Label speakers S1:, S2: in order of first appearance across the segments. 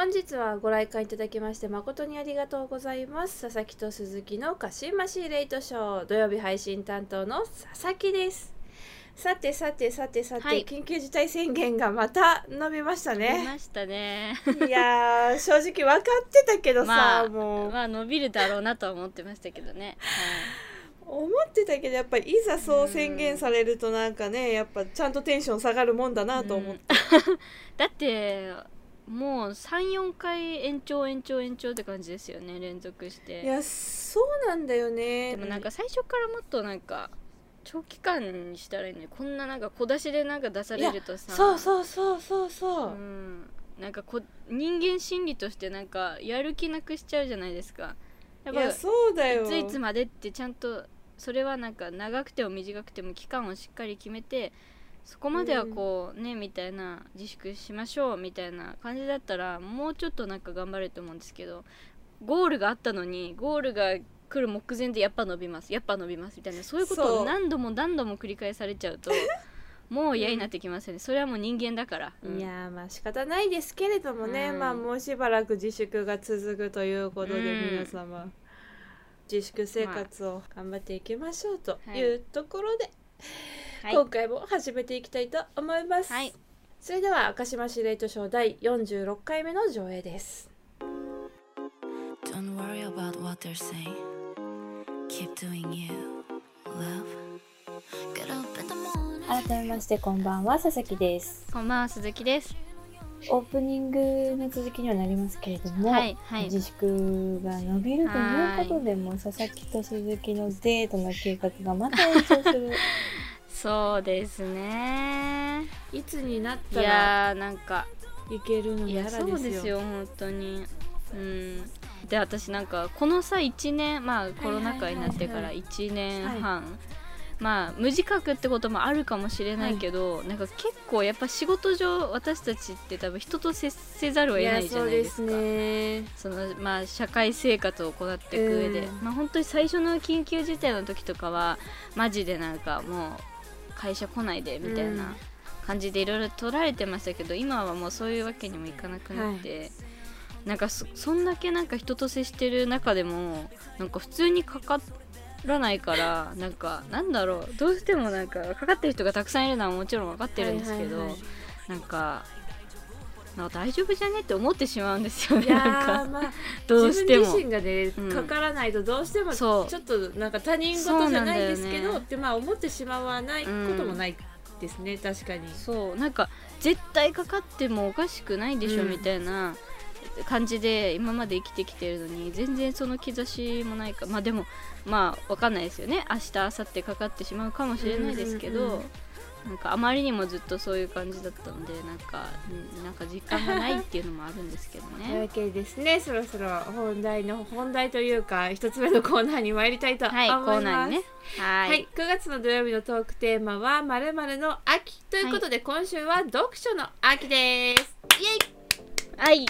S1: 本日はご来館いただきまして誠にありがとうございます。佐々木と鈴木のカシマシレイトショー。土曜日配信担当の佐々木です。さてさてさてさて、
S2: はい。
S1: 緊急事態宣言がまた伸びました
S2: 出
S1: ね
S2: ましたね。
S1: いやー正直分かってたけどさ、
S2: まあ
S1: もう。
S2: まあ伸びるだろうなとは思ってましたけどね、
S1: 思ってたけどやっぱりいざそう宣言されるとなんかねやっぱちゃんとテンション下がるもんだなと思って、
S2: はい、だってもう34回延長延長延長って感じですよね連続して。
S1: いやそうなんだよね。
S2: でもなんか最初からもっとなんか長期間にしたらいいのにこんななんか小出しでなんか出されるとさ。
S1: そうそうそうそうそう、
S2: うん。なんかこ人間心理としてなんかやる気なくしちゃうじゃないですか。やっぱ
S1: いやそうだよ。
S2: いついつまでってちゃんとそれはなんか長くても短くても期間をしっかり決めてそこまではこうねみたいな自粛しましょうみたいな感じだったらもうちょっとなんか頑張れると思うんですけどゴールがあったのにゴールが来る目前でやっぱ伸びますやっぱ伸びますみたいなそういうことを何度も何度も繰り返されちゃうと もう嫌になってきますよね。それはもう人間だから、うん。
S1: いやーまあ仕方ないですけれどもね、
S2: うん。
S1: まあもうしばらく自粛が続くということで、
S2: うん。
S1: 皆様自粛生活を頑張っていきましょうと
S2: はい。
S1: いうところで、
S2: はい。
S1: 今回も始めていきたいと思います、
S2: はい。
S1: それでは赤島司令図賞第46回目の上映です。
S3: Don't worry about what they're saying. Keep doing you, love. Get up in the morning.
S1: 改めましてこんばんは佐々木です。
S2: こんばんは鈴木です。
S1: オープニングの続きにはなりますけれども、
S2: はいはい。
S1: 自粛が伸びるということでもう佐々木と鈴木のデートの計画がまた延長する
S2: そうですね。
S1: いつになっ
S2: い
S1: たら
S2: やーなんか
S1: いけるの
S2: いや
S1: やらですよ。
S2: そうですよ本当に。うん。で私なんかこのさ1年まあコロナ禍になってから1年半、まあ無自覚ってこともあるかもしれないけど、なんか結構やっぱ仕事上私たちって多分人と接せざるを得ないじゃないですか。
S1: ね。
S2: そのまあ社会生活を行っていく上で、
S1: うん。
S2: まあ本当に最初の緊急事態の時とかはマジでなんかもう会社来ないでみたいな感じでいろいろ取られてましたけど今はもうそういうわけにもいかなくなって、なんかそそんだけなんか人と接してる中でもなんか普通にかからないからなんかなんだろうどうしてもなんかかかってる人がたくさんいるのはもちろん分かってるんですけど、
S1: はいはいはい。
S2: なんかなんか大丈夫じゃねって思ってしまうんですよ。ねなんか
S1: ーまあ
S2: どうしても。
S1: 自分自身がね、
S2: うん。
S1: かからないとどうしてもちょっとなんか他人事じゃないですけど、
S2: ね。
S1: ってまあ思ってしまわないこともないですね、確かに。
S2: そうなんか絶対かかってもおかしくないでしょ、
S1: うん。
S2: みたいな感じで今まで生きてきてるのに全然その兆しもないか。まあでもまあわかんないですよね。明日明後日かかってしまうかもしれないですけど、
S1: うんうんうん
S2: なんかあまりにもずっとそういう感じだったのでなんかうんなんか実感がないっていうのもあるんですけど
S1: というわ
S2: ね
S1: けでですね。そろそろ本題の本題というか一つ目のコーナーに参りたいと思
S2: はいい
S1: ます、
S2: コーナーにね。は
S1: はいい、9月の土曜日のトークテーマはまるまるの秋ということで、今週は読書の秋です。イエイ。
S2: はい。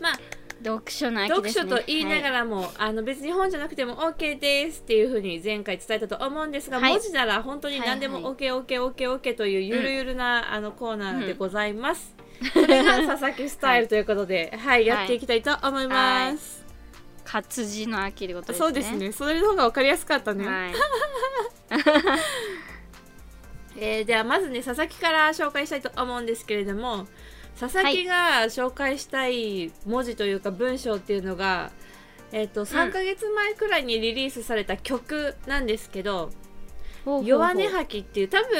S1: まあ
S2: 読書の秋
S1: 読
S2: ですね
S1: 書と言いなが
S2: はい
S1: らも、あの別に本じゃなくても OK ですっていうふうに前回伝えたと思うんですが、
S2: はい
S1: 文字なら本当に何でも
S2: はいは
S1: OKOKOKOK というゆるゆるな、あのコーナーでございます。それが佐々木スタイルということで、はい、やっていきたいと思います。
S2: 活字の秋ってことですね
S1: そうですね。それの方が分かりやすかったね。
S2: はい
S1: えーではまずね佐々木から紹介したいと思うんですけれども佐々木が紹介したい文字というか文章っていうのが、えー、と3ヶ月前くらいにリリースされた曲なんですけど「
S2: ほうほうほう。
S1: 弱音吐き」っていう多分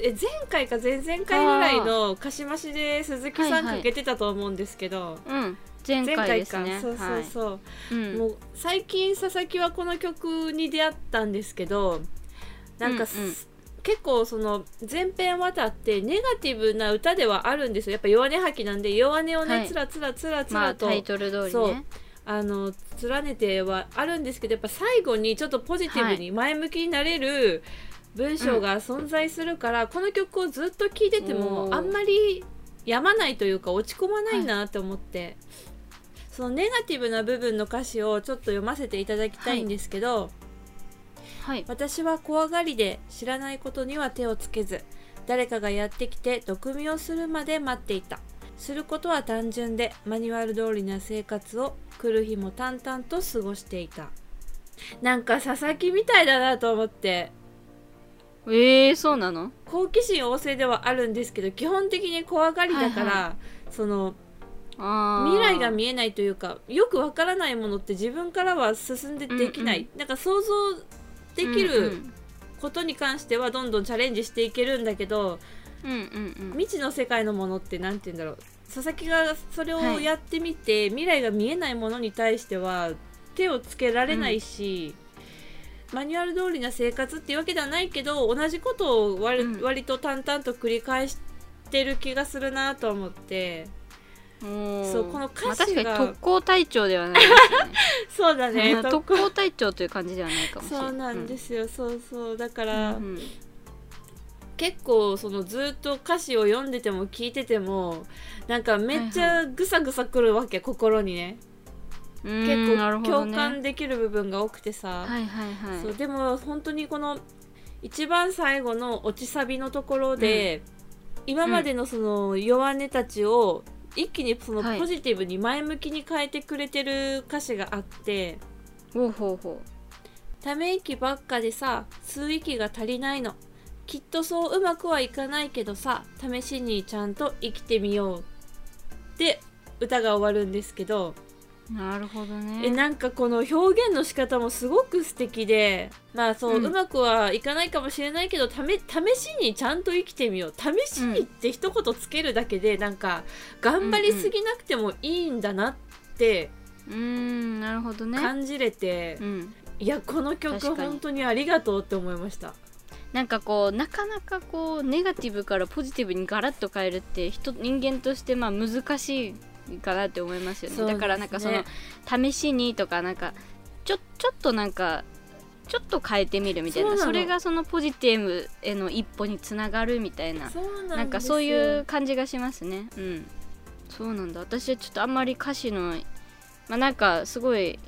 S1: え前回か前々回ぐらいのかしましで鈴木さん
S2: はいはい
S1: かけてたと思うんですけど、
S2: うん。前
S1: 前
S2: 回
S1: 回か、
S2: ですね。
S1: そうそうそう、
S2: はい。うん。
S1: もう最近佐々木はこの曲に出会ったんですけどなんか、
S2: うんうん
S1: 結構その前編渡ってネガティブな歌ではあるんですよ。やっぱ弱音吐きなんで弱音をね、
S2: はい。
S1: つらつらつらつ
S2: ま
S1: らと、
S2: あタイトル通り
S1: そう。
S2: ね
S1: あの連ねてはあるんですけどやっぱ最後にちょっとポジティブに前向きになれる文章が存在するから、この曲をずっと聴いててもあんまりやまないというか落ち込まないなって思って、そのネガティブな部分の歌詞をちょっと読ませていただきたいんですけど、
S2: はい。
S1: 私は怖がりで知らないことには手をつけず誰かがやってきて毒味をするまで待っていた。することは単純でマニュアル通りな生活を来る日も淡々と過ごしていた。なんか佐々木みたいだなと思って。
S2: えー、そうなの？
S1: 好奇心旺盛ではあるんですけど基本的に怖がりだから、
S2: はいは
S1: その未来が見えないというかよくわからないものって自分からは進んでできない、なんか想像でき
S2: うん
S1: ることに関してはどんどんチャレンジしていけるんだけど、
S2: うんうんうん。
S1: 未知の世界のものって何て言うんだろう。佐々木がそれを
S2: はい。
S1: やってみて、未来が見えないものに対しては手をつけられないし、マニュアル通りな生活っていうわけではないけど同じことを割,、
S2: うん。
S1: 割と淡々と繰り返してる気がするなと思ってそうこの歌詞が
S2: まあ、確かに特攻隊長ではないね。
S1: そうだね。
S2: 特攻。隊長という感じではないかもしれない。
S1: そうなんですよ、そうそうだから、
S2: うんうん。
S1: 結構そのずっと歌詞を読んでても聞いててもなんかめっちゃぐさぐさくるわけ、心にね。
S2: うーん
S1: 結構共感できる部分が多くてさ、
S2: はいはいはい。
S1: そうでも本当にこの一番最後の落ちサビのところで、今までのその弱音たちを一気にその
S2: はい。
S1: ポジティブに前向きに変えてくれてる歌詞があって、
S2: ほうほうほ
S1: ため息ばっかでさ吸う息が足りないの。きっとそううまくはいかないけどさ試しにちゃんと生きてみよう。で歌が終わるんですけど、
S2: うなるほどね。
S1: えなんかこの表現の仕方もすごく素敵でまあそう、う
S2: うん
S1: まくはいかないかもしれないけどため試しにちゃんと生きてみよう。試しにって一言つけるだけで、なんか頑張りすぎなくてもいいんだなって
S2: うーんなるほどね
S1: 感じれて、
S2: うん。
S1: いやこの曲本当にありがとうって思いました。
S2: なんかこうなかなかこうネガティブからポジティブにガラッと変えるって人人間としてまあ難しいかなって思いますよね。
S1: ね。
S2: だからなんかその試しにとかなんかちょちょっとなんかちょっと変えてみるみたいな。それがそのポジティブへの一歩につながるみたいな。
S1: そうなんですよ。
S2: なんかそういう感じがしますね。うん。そうなんだ。私はちょっとあんまり歌詞のまあなんかすごい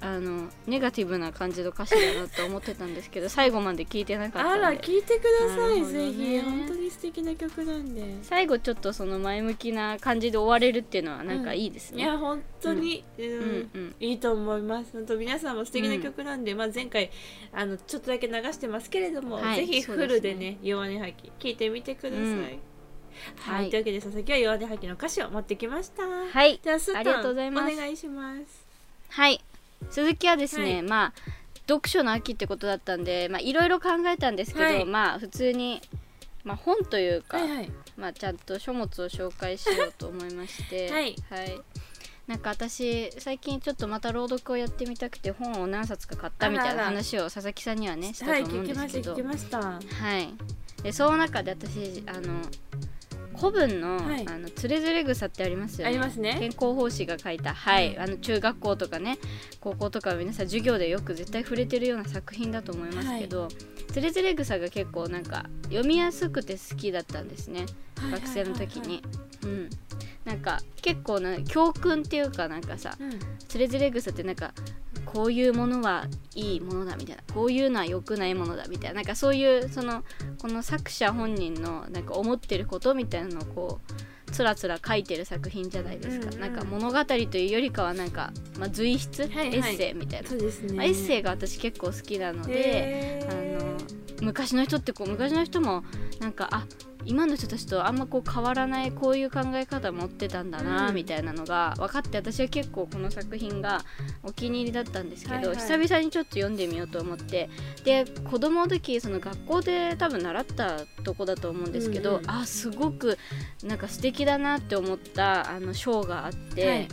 S2: あのネガティブな感じの歌詞だなと思ってたんですけど最後まで聞いてなかった
S1: あら聞いてください、
S2: ね。
S1: ぜひ。本当に素敵な曲なんで。
S2: 最後ちょっとその前向きな感じで終われるっていうのはなんかいいですね、
S1: いや本当に、うん。
S2: うん。うん。
S1: いいと思います。本当皆さんも素敵な曲なんで、まあ、前回あのちょっとだけ流してますけれども、
S2: はい。
S1: ぜひフルでね弱音吐き聞いてみてください、
S2: うん。
S1: はい、
S2: はい。
S1: というわけで佐々木は弱音吐きの歌詞を持ってきました。
S2: はい。
S1: じゃあスータン
S2: ありがとうございます。
S1: お願いします。
S2: はい鈴木はですね、
S1: はい。
S2: まあ読書の秋ってことだったんでまあいろいろ考えたんですけど、
S1: はい。
S2: まあ普通にまあ本というか、
S1: はいはい。
S2: まあちゃんと書物を紹介しようと思いまして
S1: はい。
S2: なんか私最近ちょっとまた朗読をやってみたくて本を何冊か買ったみたいな話を佐々木さんにはねした
S1: はい
S2: と思うんですけど、
S1: した聞きました。
S2: はい、でその中で私あの古文の,、
S1: はい。
S2: あのつれづれ草ってありますよね。
S1: ありますね。
S2: 健康奉仕が書いた、はい。
S1: はい
S2: あの中学校とかね高校とか皆さん授業でよく絶対触れてるような作品だと思いますけど、つれづれ草が結構なんか読みやすくて好きだったんですね、学生の時に、うん。なんか結構な教訓っていうかなんかさ
S1: うん。
S2: つれづれ草ってなんかこういうものはいいものだみたいなこういうのは良くないものだみたいななんかそういうそのこの作者本人のなんか思ってることみたいなのをこうつらつら書いてる作品じゃないですか、
S1: うんうん。
S2: なんか物語というよりかはなんか、まあ、随筆、
S1: はいはい。
S2: エッセイみたいな、
S1: そうですね。
S2: まあエッセイが私結構好きなので、あの昔の人ってこう昔の人もなんかあ今の人たちとあんまこう変わらないこういう考え方持ってたんだな、
S1: うん。
S2: みたいなのが分かって私は結構この作品がお気に入りだったんですけど、
S1: はいはい。
S2: 久々にちょっと読んでみようと思って。で子供の時その学校で多分習ったとこだと思うんですけど、
S1: うんうん。
S2: あすごくなんか素敵だなって思ったあの章があって、
S1: はい。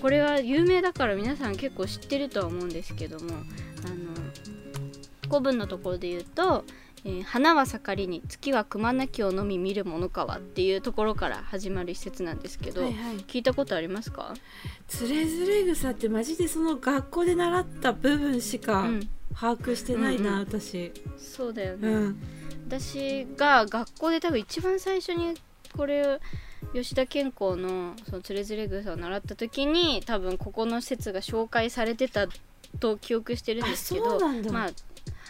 S2: これは有名だから皆さん結構知ってるとは思うんですけどもあの古文のところで言うと「えー花は盛りに月はくまなきをのみ見るものかは」っていうところから始まる一節なんですけど、
S1: はいはい。
S2: 聞いたことありますか、
S1: つれづれ草ってマジでその学校で習った部分しか
S2: うん、
S1: 把握してないな、
S2: うんうん。
S1: 私。
S2: そうだよね、
S1: うん。
S2: 私が学校で多分一番最初にこれ吉田健康の「そのつれづれ草」を習った時に多分ここの説が紹介されてたと記憶してるんですけど
S1: あそうなんだ。
S2: まあ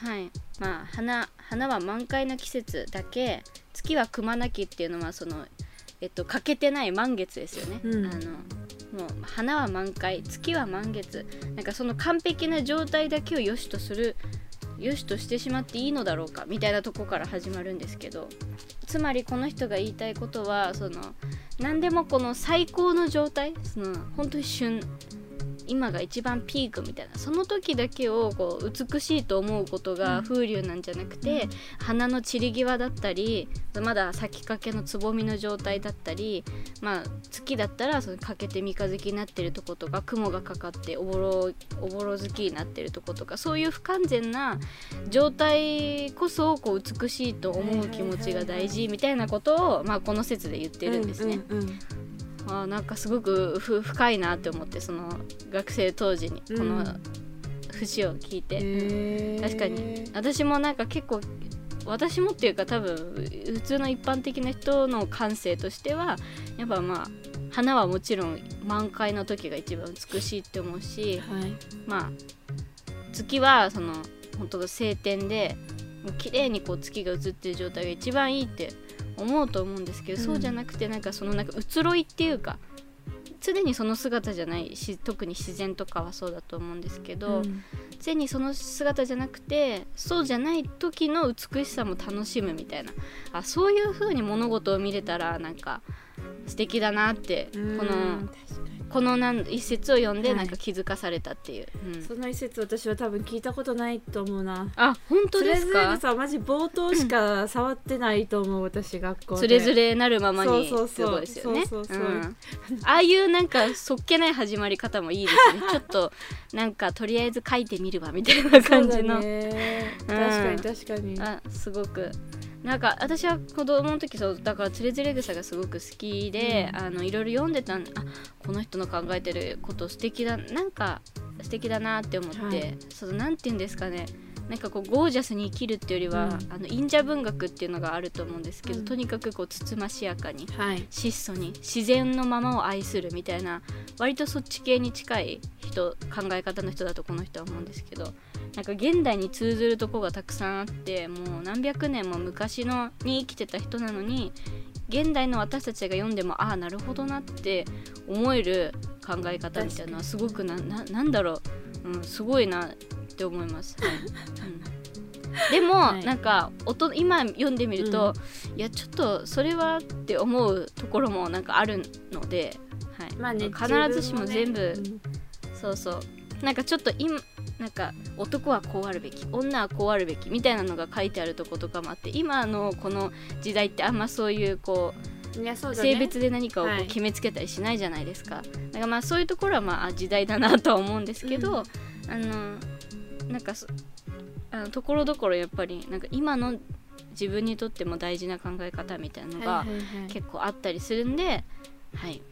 S2: はい。まあ花花は満開の季節だけ月はくまなきっていうのはそのえっと、欠けてない満月ですよね、
S1: うん。
S2: あのもう花は満開月は満月。なんかその完璧な状態だけを良しとする良しとしてしまっていいのだろうかみたいなとこから始まるんですけど。つまりこの人が言いたいことはその何でもこの最高の状態その本当に旬今が一番ピークみたいなその時だけをこう美しいと思うことが風流なんじゃなくて、花の散り際だったりまだ咲きかけのつぼみの状態だったり、まあ、月だったらその欠けて三日月になってるとことか雲がかかっておぼろおぼろ月になってるとことかそういう不完全な状態こそこう美しいと思う気持ちが大事みたいなことを、まあ、この説で言ってるんですね。
S1: うんうんうん
S2: あーなんかすごくふ深いなって思ってその学生当時にこの節を聞いて、
S1: へー。
S2: 確かに。私もなんか結構私もっていうか多分普通の一般的な人の感性としてはやっぱまあ花はもちろん満開の時が一番美しいって思うし
S1: はい。
S2: まあ月はその本当晴天で綺麗にこう月が映ってる状態が一番いいって思うと思うんですけど、
S1: うん。
S2: そうじゃなくてなんかそのなんか移ろいっていうか常にその姿じゃないし特に自然とかはそうだと思うんですけど、
S1: うん。
S2: 常にその姿じゃなくてそうじゃない時の美しさも楽しむみたいな。あそういう風に物事を見れたらなんか素敵だなってこ
S1: うん
S2: のこのなん一節を読んで
S1: はい。
S2: なんか気づかされたっていう、うん。
S1: その一節私は多分聞いたことないと思うな。
S2: あ本当です
S1: つれづれ
S2: か
S1: 草はマジ冒頭しか触ってないと思う私学校で。
S2: つれづれなるままに。
S1: そうそうそう。
S2: ってことですよね。
S1: そうそうそう。
S2: うん。ああいうなんかそっけない始まり方もいいですね。ちょっとなんかとりあえず書いてみるわみたいな感じの、
S1: そうだね。
S2: うん。
S1: 確かに確かに。
S2: あすごくなんか私は子供の時そうだからつれづれ草がすごく好きで、あのいろいろ読んでたんあこの人の考えてること素敵だなんか素敵だなって思って、
S1: はい。
S2: そのなんて言うんですかねなんかこうゴージャスに生きるっていうよりは、
S1: うん。
S2: あの忍者文学っていうのがあると思うんですけど、
S1: うん。
S2: とにかくこうつつましやかに
S1: はい。
S2: 質素に自然のままを愛するみたいな割とそっち系に近い人考え方の人だとこの人は思うんですけどなんか現代に通ずるとこがたくさんあってもう何百年も昔のに生きてた人なのに現代の私たちが読んでもああなるほどなって思える考え方みたいなのはすごくなななんだろう、うん、すごいなって思います。は いうん。でも、
S1: はい。
S2: なんか音今読んでみると、いやちょっとそれはって思うところもなんかあるので、はい。
S1: まあね
S2: 必ずしも全部、
S1: ね
S2: そうそう。なんかちょっと今なんか男はこうあるべき女はこうあるべきみたいなのが書いてあるとことかもあって今のこの時代ってあんまそういうこう
S1: ね。
S2: 性別で何かをこ
S1: はい。
S2: う決めつけたりしないじゃないですか。だからまあそういうところはまああ時代だなとは思うんですけど、あのなんかそあのところどころやっぱりなんか今の自分にとっても大事な考え方みたいなのが
S1: はいはいはい。
S2: 結構あったりするんで、はい、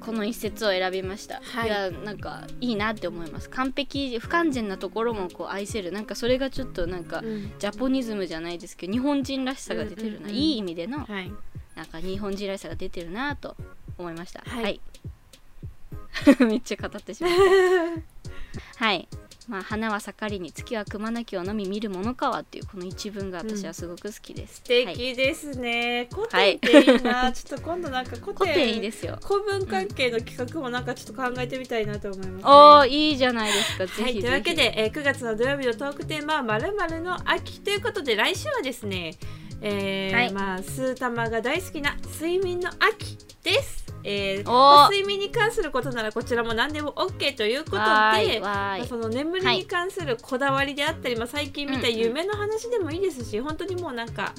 S2: この一節を選びました、
S1: はい。
S2: い、やなんかいいなって思います。完璧不完全なところもこう愛せる。なんかそれがちょっとなんか、
S1: うん。
S2: ジャポニズムじゃないですけど日本人らしさが出てるな、
S1: うん。うんうん
S2: いい意味での
S1: はい。
S2: なんか日本人らしさが出てるなと思いました。
S1: はい。
S2: はい。めっちゃ語ってしまった。はいまあ花は盛りに月はくまなきをのみ見るものかはっていうこの一文が私はすごく好きです、
S1: 素
S2: はい、
S1: 敵ですね。古典っていいな。ちょっと今度なんか 古
S2: 古
S1: 典
S2: 典いいですよ。
S1: 古文関係の企画もなんかちょっと考えてみたいなと思います、ね、
S2: おーいいじゃないですか。ぜひぜ
S1: はい、
S2: ひ
S1: というわけで、えー9月の土曜日のトークテーマは「まるの秋」ということで来週はですね、えー
S2: はい。
S1: まあ、スー玉が大好きな睡眠の秋です。えーまあ睡眠に関することならこちらも何でも OK ということでまあその眠りに関するこだわりであったり、まあ、最近見た夢の話でもいいですし、本当にもうなんか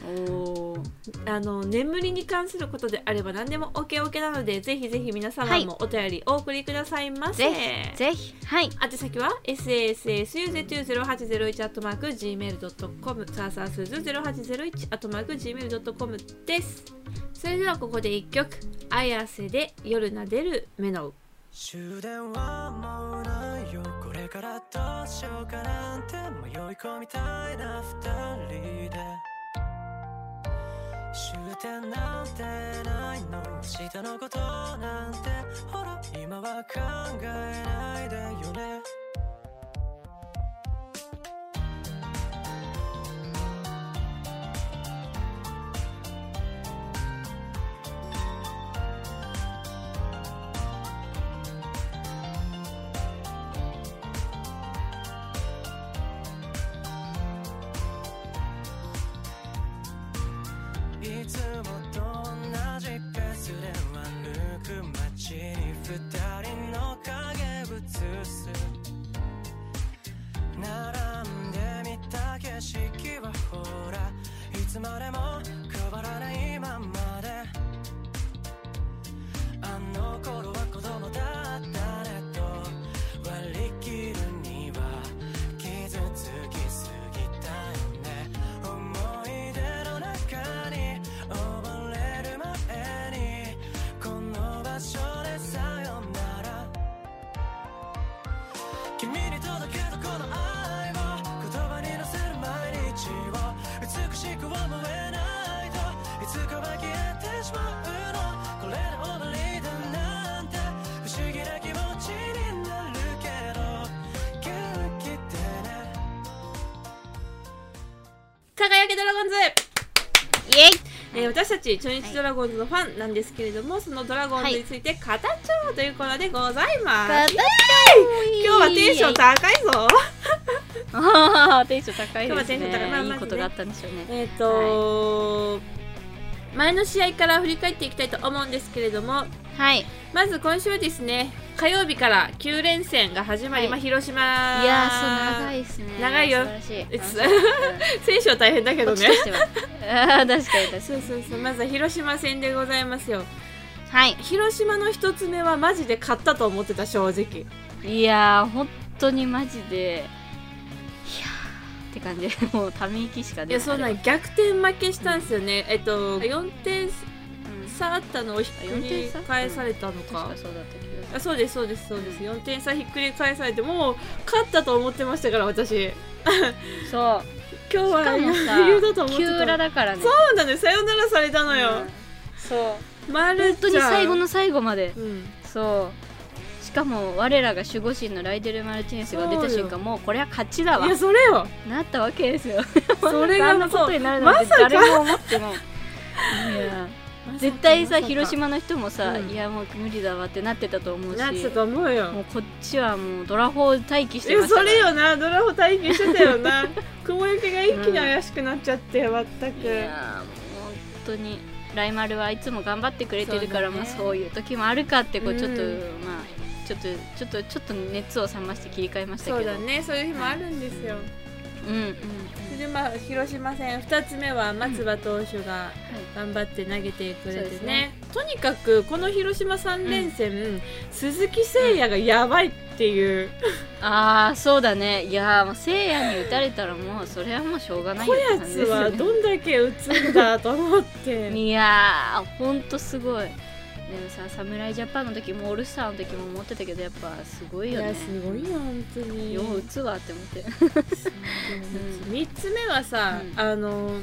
S1: あの眠りに関することであれば何でも OKOK なのでぜひぜひ皆様もお便りお送りくださいませ。
S2: ぜひぜひ。はい。
S1: 宛先は sassuzu0801-gmail.com サーサースズ 0801-gmail.com ですそれではここで一曲。綾瀬で夜なでる目の
S4: 終電はもうないよ。これからどうしようかなんて迷い込みたいな二人で。終点なんてないの明日のことなんてほら今は考えないでよね。
S5: い
S1: 輝けドラゴンズ。
S2: イエイ。
S1: えー私たち中日ドラゴンズのファンなんですけれども、そのドラゴンズについて語っちゃおうというコーナーでございます、今日はテンション高いぞ。
S2: あ ーテンション高い
S1: 今日は
S2: です
S1: テンション高い。まあ
S2: ね。いいことがあったんでしょうね。
S1: えっ、と前の試合から振り返っていきたいと思うんですけれども
S2: はい。い。
S1: まず今週はですね火曜日から9連戦が始まり、
S2: はい。
S1: まあ広島。
S2: やーそう長いですね。
S1: 長いよ。選手は大変だけどね。
S2: あー確かに確か
S1: そうそうそう。まずは広島戦でございますよ。
S2: にはい。
S1: 広島の一つ目はマジで勝ったと思ってた正直。
S2: いやー本当にマジで。いやーって感じ。で もうため息しか
S1: い
S2: 出ない。
S1: やそうなん逆転負けしたんですよね、えっと4点
S2: うん
S1: 差あったのをひっくり返されたのか。
S2: 確かそうだった
S1: あそうですそうですそうです。4点差ひっくり返されてもう勝ったと思ってましたから私。
S2: そう。
S1: 今日は余裕だと思って
S2: 急
S1: た
S2: 裏だからね。
S1: そうなんです。さよならされたのよ、
S2: うん。そう。
S1: まる
S2: 本当に最後の最後まで。
S1: うん。
S2: そう。しかも我らが守護神のライデル・マルティネスが出た瞬間もうこれは勝ちだわ。
S1: いやそれよ。
S2: なったわけですよ。
S1: それが
S2: あんなことになるなんて誰も思ってないいや絶対さ広島の人もさ、
S1: うん。
S2: いやもう無理だわってなってたと思うし。
S1: なってたと思うよ。
S2: もうこっちはもうドラホー待機してました。から
S1: それよな。ドラフ待機してたよな。雲行きが一気に怪しくなっちゃって、全く。
S2: いやーもう本当にライマルはいつも頑張ってくれてるから
S1: そうだね。
S2: まあそういう時もあるかってこうちょっと、
S1: うん。
S2: まあちょっとちょっとちょっと熱を冷まして切り替えましたけど。
S1: そうだね。そういう日もあるんですよ、
S2: うんうん
S1: それでまあ広島戦2つ目は松葉投手が頑張って投げてくれ
S2: そう
S1: てね,、
S2: ですね。
S1: とにかくこの広島3連戦、鈴木誠也がやばいっていう、
S2: ああそうだね。いやーもうせいやに打たれたらもうそれはもうしょうがない
S1: こ
S2: よって
S1: やつ
S2: 感じですよね。
S1: はどんだけ打つんだと思って。
S2: いやーほんとすごいでもさ侍ジャパンの時もオールスターの時も思ってたけどやっぱすごいよね。
S1: いやすごいよ本当に。
S2: よう打つわって思って。
S1: 3つ目はさ、
S2: うん。
S1: あの
S2: うん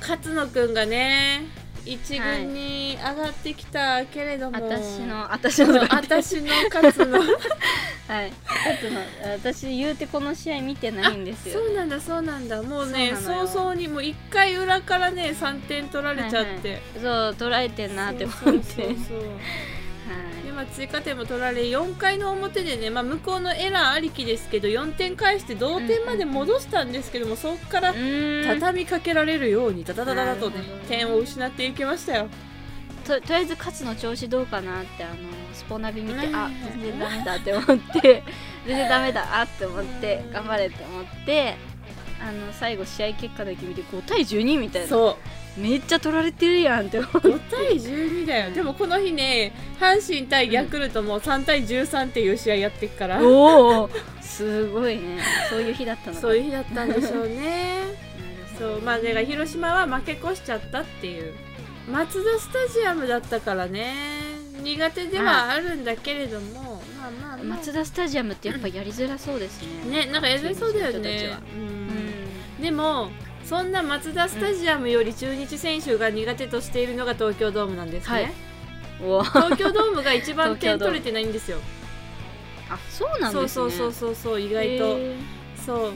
S1: 勝野くんがね一軍に上がってきたけれども、
S2: 私の私の
S1: 私の勝野
S2: はい。勝の。私言うてこの試合見てないんですよ。
S1: そうなんだそうなんだ。もうね早々にもう1回裏からね3点取られちゃって、
S2: そう捉えてんなって思って。
S1: そうそうそうそう。
S2: はい
S1: でまあ、追加点も取られ4回の表でね、まあ、向こうのエラーありきですけど4点返して同点まで戻したんですけども、そこから畳みかけられるようにダダダダダとね点を失っていきましたよ。
S2: ととりあえず勝の調子どうかなってあのスポナビ見て、
S1: うん。
S2: あ全然ダメだって思って 全然ダメだあって思って頑張れって思ってあの最後試合結果だけ見て5対12みたいな。
S1: そ
S2: めっちゃ取られてるやんって思っ
S1: う5対12だよ。でもこの日ね阪神対ヤクルトも3対13っていう試合やってっから、
S2: ておおすごいね。そういう日だったのか。
S1: そういう日だったんでしょうね。そうまあだから広島は負け越しちゃったっていう。マツダスタジアムだったからね。苦手ではあるんだけれども、まあまあまあ。
S2: 松田スタジアムってやっぱやりづらそうですね。
S1: ねなんかやりそうだよね。うん。でもそんなマツダスタジアムより中日選手が苦手としているのが東京ドームなんですね、
S2: はい。
S1: 東京ドームが一番点取れてないんですよ。
S2: あそうなんですね。
S1: そうそうそうそうそう意外と、そう。
S2: うんうんう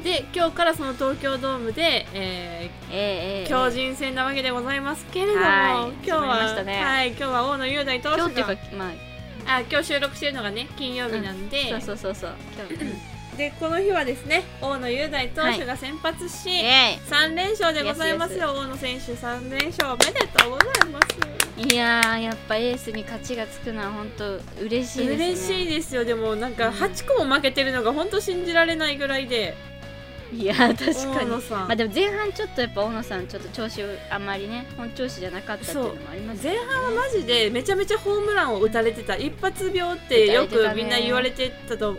S2: ん。
S1: で今日からその東京ドームで、えー
S2: ええええ
S1: 強靭戦なわけでございますけれども、
S2: はい。
S1: 今日は、
S2: ね。
S1: はい、今日は大野雄大投手が。
S2: 今日っていうかまあ
S1: あ今日収録してるのがね金曜日なんで、
S2: そうそうそうそう。今日、
S1: でこの日はですね大野雄大投手が先発し、
S2: イエ
S1: 3連勝でございますよ、大野選手3連勝おめでとうございます。
S2: いやーやっぱエースに勝ちがつくのは本当嬉しいですね。
S1: 嬉しいですよ。でもなんか
S2: うん
S1: 8個も負けてるのが本当信じられないぐらいで
S2: いやー確かに。まあでも前半ちょっとやっぱ大野さんちょっと調子あんまりね本調子じゃなかったっていうのもあります
S1: 前半はマジでめちゃめちゃホームランを打たれてた。一発病ってよくみんな言われてたと思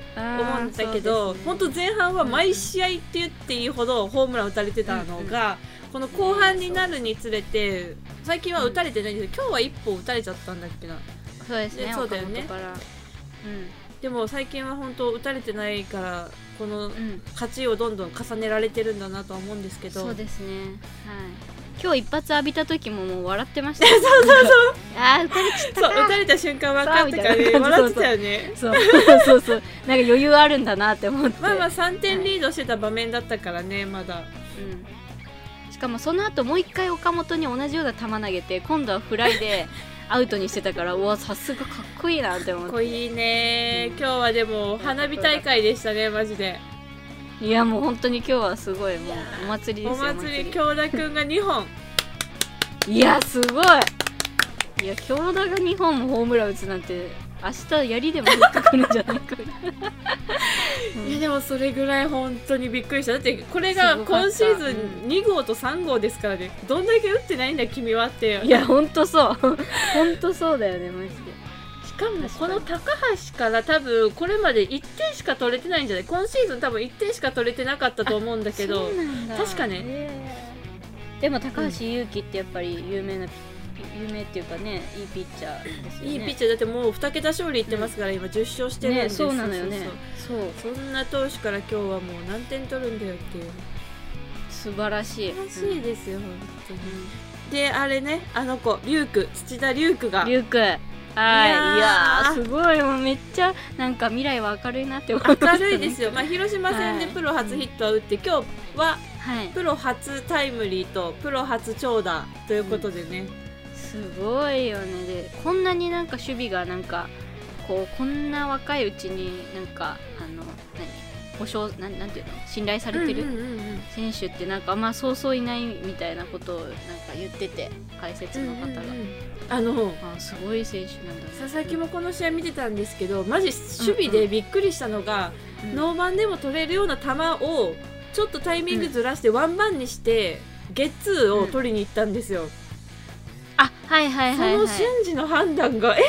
S1: うんだけど、本当前半は毎試合って言っていいほどホームラン打たれてたのが、この後半になるにつれて最近は打たれてないけど今日は一歩打たれちゃったんだっけな。
S2: そうですね
S1: でそうだよね。
S2: 岡本から
S1: でも最近は本当打たれてないからこの勝ちをどんどん重ねられてるんだなとは思うんですけど。
S2: そうですね。はい。今日一発浴びた時ももう笑ってました。そうそうそう。ああ打たれちゃった
S1: そう
S2: か
S1: 打たれた瞬間分かってからね笑ってたよね。
S2: そうそうそうなんか余裕あるんだなって思って。
S1: まあまあ3点リードしてた場面だったからねまだ。
S2: うん、しかもその後もう一回岡本に同じような球投げて今度はフライでアウトにしてたからうわさすがかっこいいなって思っ
S1: かっこいいね。今日はでも花火大会でしたねマジで。
S2: ていやもう本当に今日はすごいもうお祭りで
S1: お
S2: すよ
S1: 祭り京田くんが2本。
S2: いやすごい。いや京田が2本もホームラン打つなんて明日槍でも降ってくるんじゃない？か
S1: いやでもそれぐらい本当にびっくりした。だってこれが今シーズン2号と3号ですからね。どんだけ打ってないんだ君はって。
S2: いや本当そう。本当そうだよねマジで。
S1: しかもこの高橋から多分これまで1点しか取れてないんじゃない？今シーズン多分1点しか取れてなかったと思うんだけど。確かね。
S2: へー。でも高橋優貴ってやっぱり有名な有名っていうかねいいピッチャーですよね。
S1: いいピッチャーだってもう2桁勝利いってますから、今10勝してるんです
S2: ねそうなのよね。
S1: そう
S2: そ
S1: んな投手から今日はもう何点取るんだよっていう。
S2: 素晴らしい。
S1: 素晴らしいですよ、本当に。であれねあの子リュウク土田リュウクが。
S2: リュウクはい。い
S1: いや
S2: すごい。もうめっちゃなんか未来は明るいなって思い
S1: 明るいですよ、まあ、広島戦でプロ初ヒットを打って、今日は
S2: はい。
S1: プロ初タイムリーとプロ初長打ということでね、
S2: すごいよね。でこんなになんか守備がなんかこうこんな若いうちになんかあの何保証なんなんていうの？信頼されてる、
S1: うんうんうんうん。
S2: 選手ってなんかあんまそうそういないみたいなことをなんか言ってて解説の方が、
S1: あの
S2: あすごい選手なんだね
S1: 佐々木もこの試合見てたんですけどマジ守備でびっくりしたのが、
S2: うん
S1: ノーバンでも取れるような球をちょっとタイミングずらしてワンバンにしてゲッツーを取りに行ったんですよ、
S2: あはいはいはいはい。
S1: その瞬時の判断がえ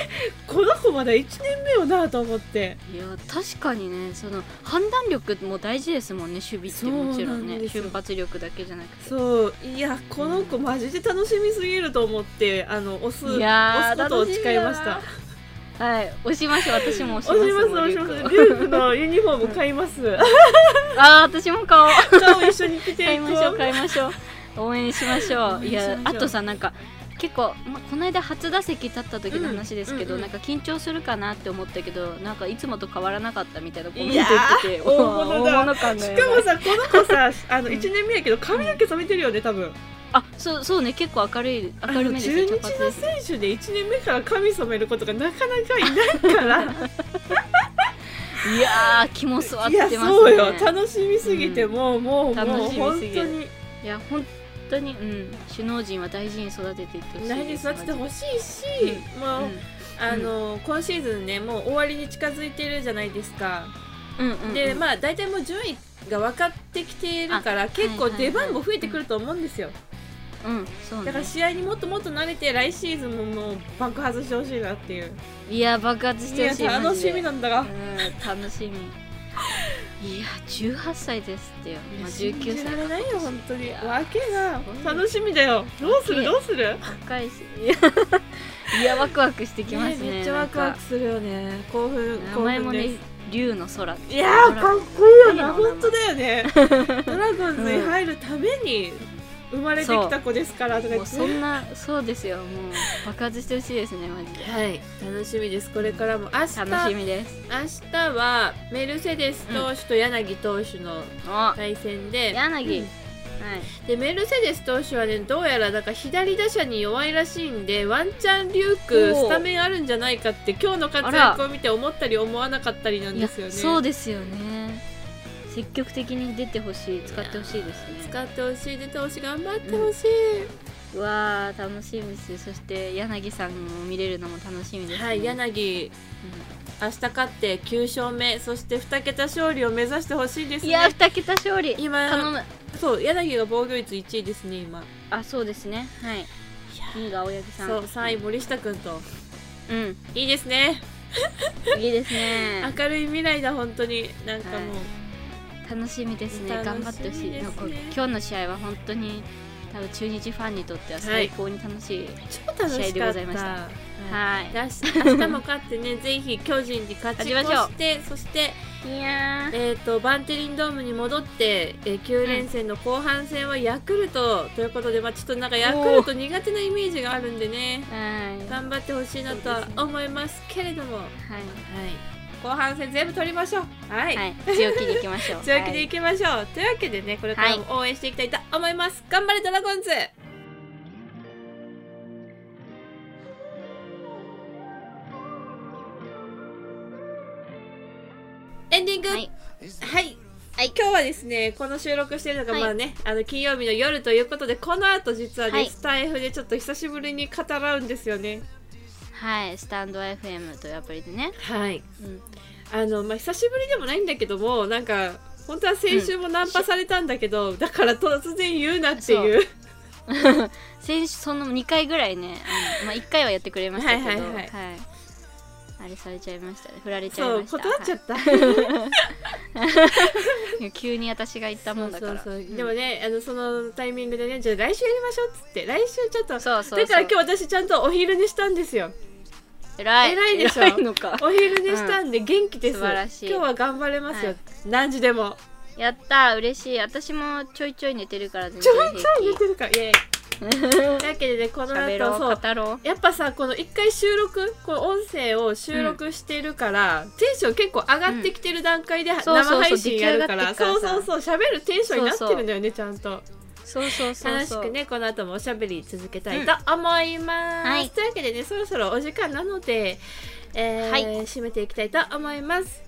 S1: この子まだ1年目よなと思って。
S2: いや確かにねその判断力も大事ですもんね守備ってもちろんね瞬発力だけじゃなくて。
S1: そう。いやこの子マジで楽しみすぎると思ってあの押す押すことを誓いました。
S2: はい押しましょう私も押し
S1: 押し
S2: ます
S1: ます押します。
S2: もう
S1: リュウクのユニフォーム買います。
S2: あー私も買おう。
S1: 顔一緒に着て
S2: 買いましょう買いましょう。応援しましょ
S1: 応
S2: う。いやあとさなんか結構、ま、この間初打席立った時の話ですけど、
S1: うんうん。うん
S2: なんか緊張するかなって思ったけどなんかいつもと変わらなかったみたいなコメント言
S1: ー
S2: ってて
S1: 大物だ。
S2: 大物感が
S1: しかもさこの子さ あの1年目やけど髪の毛染めてるよね多分。
S2: あそうそうね結構明るい明るめですよ
S1: 中日の選手で1年目から髪染めることがなかなかいないから。
S2: いやー気も座ってますね。
S1: そうよ。楽しみすぎて、
S2: うん
S1: もうもう本当に。
S2: いや本当にうん首脳陣は大事に育てていってほしい
S1: 大事に育ててほしいし、もう、あの今シーズンねもう終わりに近づいてるじゃないですか、
S2: うんうんうん。
S1: でまあ大体もう順位が分かってきているから
S2: あ
S1: 結構出番も増えてくると思うんですよ、
S2: うん。そうね。
S1: だから試合にもっともっと慣れて来シーズンももう爆発してほしいなっていう。
S2: いや爆発してほしい
S1: 楽しみ
S2: な
S1: なんだが、
S2: うん楽しみ いや18歳ですってよ、まあ、19
S1: 信じら
S2: 歳
S1: れないよ本当に。わけが。楽しみだよ。どうする？どうする？
S2: 若いし。いやワクワクしてきますね
S1: めっちゃワクワクするよね。興奮
S2: 名
S1: 興
S2: 前もね竜の空
S1: いやーかっこいいよな。本当だよね。ドラゴンズに入るために生まれてきた子ですからとか言って。
S2: もうそんなそうですよ。もう爆発してほしいですねマジで。
S1: はい。楽しみです。これからも。明日。
S2: 楽しみです。
S1: 明日はメルセデス投手と柳投手の
S2: お。
S1: 対戦で、
S2: 柳、
S1: うん。
S2: はい。
S1: でメルセデス投手はねどうやらなんか左打者に弱いらしいんでワンチャンリュークスタメンあるんじゃないかって今日の活躍を見て思ったり思わなかったりなんですよね。
S2: そうですよね積極的に出てほしい使ってほしいですね。
S1: 使ってほしい出てほしい頑張ってほしい、
S2: うわー楽しみです。そして柳さんを見れるのも楽しみです、ね、
S1: はい柳。明日勝って9勝目。そして2桁勝利を目指してほしいですね。
S2: いや2桁勝利。
S1: 今
S2: 頼む。
S1: そう柳が防御率1位ですね今。
S2: あそうですね。はい。2位が青柳さん。
S1: そう3位森下君と。
S2: うん。
S1: いいですね。
S2: いいですね。
S1: 明るい未来だ本当に。なんかもう、
S2: 楽しみですね。頑張ってほしい。
S1: ね
S2: なんか今日の試合は本当に多分中日ファンにとっては最高に楽しい、
S1: 超楽し
S2: 試合でございました。
S1: はい。明日も勝ってね ぜひ巨人に勝ち越
S2: しょう
S1: してそして
S2: いやー。
S1: えー、とバンテリンドームに戻って、えー9連戦の後半戦はヤクルトということで、まあ、ちょっとなんかヤクルト苦手なイメージがあるんでね
S2: はい。
S1: 頑張ってほしいなとは思いますけれども、はい、
S2: はい
S1: 後半戦全部取りましょう。はい、
S2: はい、強気でいきましょう。
S1: 強気でい
S2: はい
S1: きましょう、というわけでねこれからも応援していきたいと思います、頑張れドラゴンズ。エンディング、
S2: はい。
S1: はい。今日はですね、この収録してるのが
S2: はい。
S1: まあね、あの金曜日の夜ということで、この後実はね、
S2: はい。
S1: スタイフでちょっと久しぶりに語らうんですよね。
S2: はいスタンド FM というアプリでね、
S1: はい。
S2: うん、
S1: あの、まあ久しぶりでもないんだけども、なんか、本当は先週もナンパされたんだけど、だから突然言うなっていう。
S2: 先週その2回ぐらいねあの、まあ、1回はやってくれましたけど
S1: はいはいはい。
S2: あれされちゃいましたね。振られちゃいました。
S1: 断っちゃった。
S2: は い急に私が言ったもんだから。
S1: でもね、あのそのタイミングでねじゃあ来週やりましょうっつって。来週ちょっと
S2: そうそうそう。
S1: だから今日私ちゃんとお昼寝したんですよ
S2: 偉い。
S1: 偉いでしょ？
S2: 偉いのか。
S1: お昼寝したんで元気です、
S2: 素晴らしい。
S1: 今日は頑張れますよ、
S2: はい。
S1: 何時でも。
S2: やったー嬉しい。私もちょいちょい寝てるから全
S1: ちょ
S2: 然
S1: いちょい寝
S2: 平
S1: てるから？イエーイ。というわけでねこ
S2: 気
S1: の後そうやっぱさこの一回収録この音声を収録してるから、テンション結構上がってきてる段階で生配信やるから。そうそうそう喋るテンションになってるんだよねちゃんと
S2: そうそうそう
S1: 楽しくねこの後もおしゃべり続けたいと思います、
S2: はい。
S1: というわけでねそろそろお時間なので、えー
S2: はい。
S1: 締めていきたいと思います。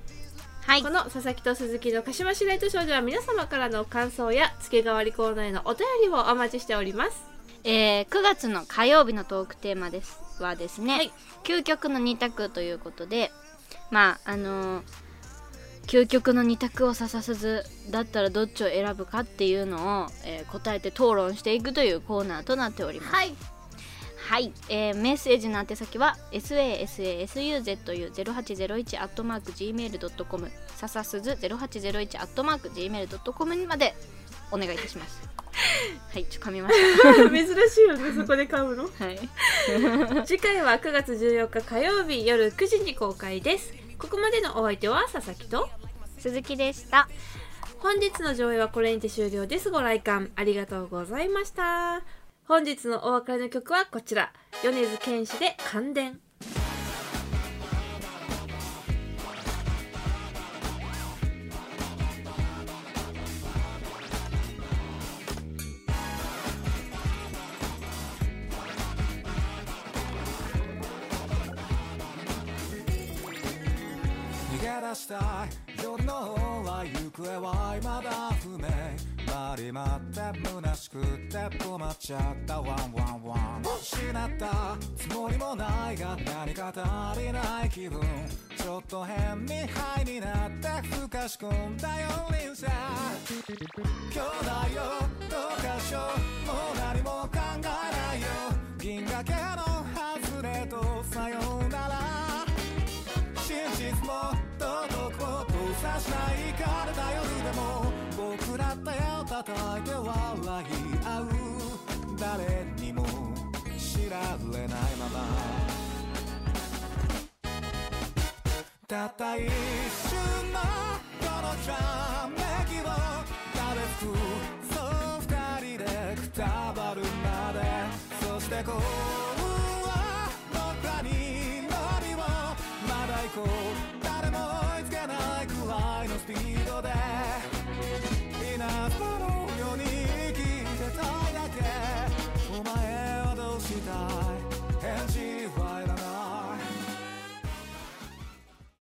S2: はい。
S1: この佐々木と鈴木の鹿島市ライトショーでは皆様からの感想や月替わりコーナーへのお便りをお待ちしております。
S2: えー9月の火曜日のトークテーマです。はですね、
S1: はい。
S2: 究極の二択ということでまああのー究極の二択を笹鈴だったらどっちを選ぶかっていうのを、えー答えて討論していくというコーナーとなっております。
S1: はい。
S2: はい、えーメッセージの宛先は sasasuzu0801 アットマーク gmail.com ささすず0801アットマーク gmail.com までお願いいたします。はいちょ噛みまし
S1: 珍しいよねそこで買うの。
S2: たはい。
S1: 次回は9月14日火曜日夜9時に公開ですここまでのお相手は佐々木と
S2: 鈴木でした。
S1: 本日の上映はこれにて終了です。ご来館ありがとうございました。本日のお別れの曲はこちら。米津玄師で感電
S4: した夜の方は行方は未だ不明回り待って虚しくって止まっちゃった。ワンワンワン失ったつもりもないが何か足りない気分ちょっと変にハイになってふかし込んだよ人生今日だよどうかしようれないままたった一瞬のこのためきを食べ尽く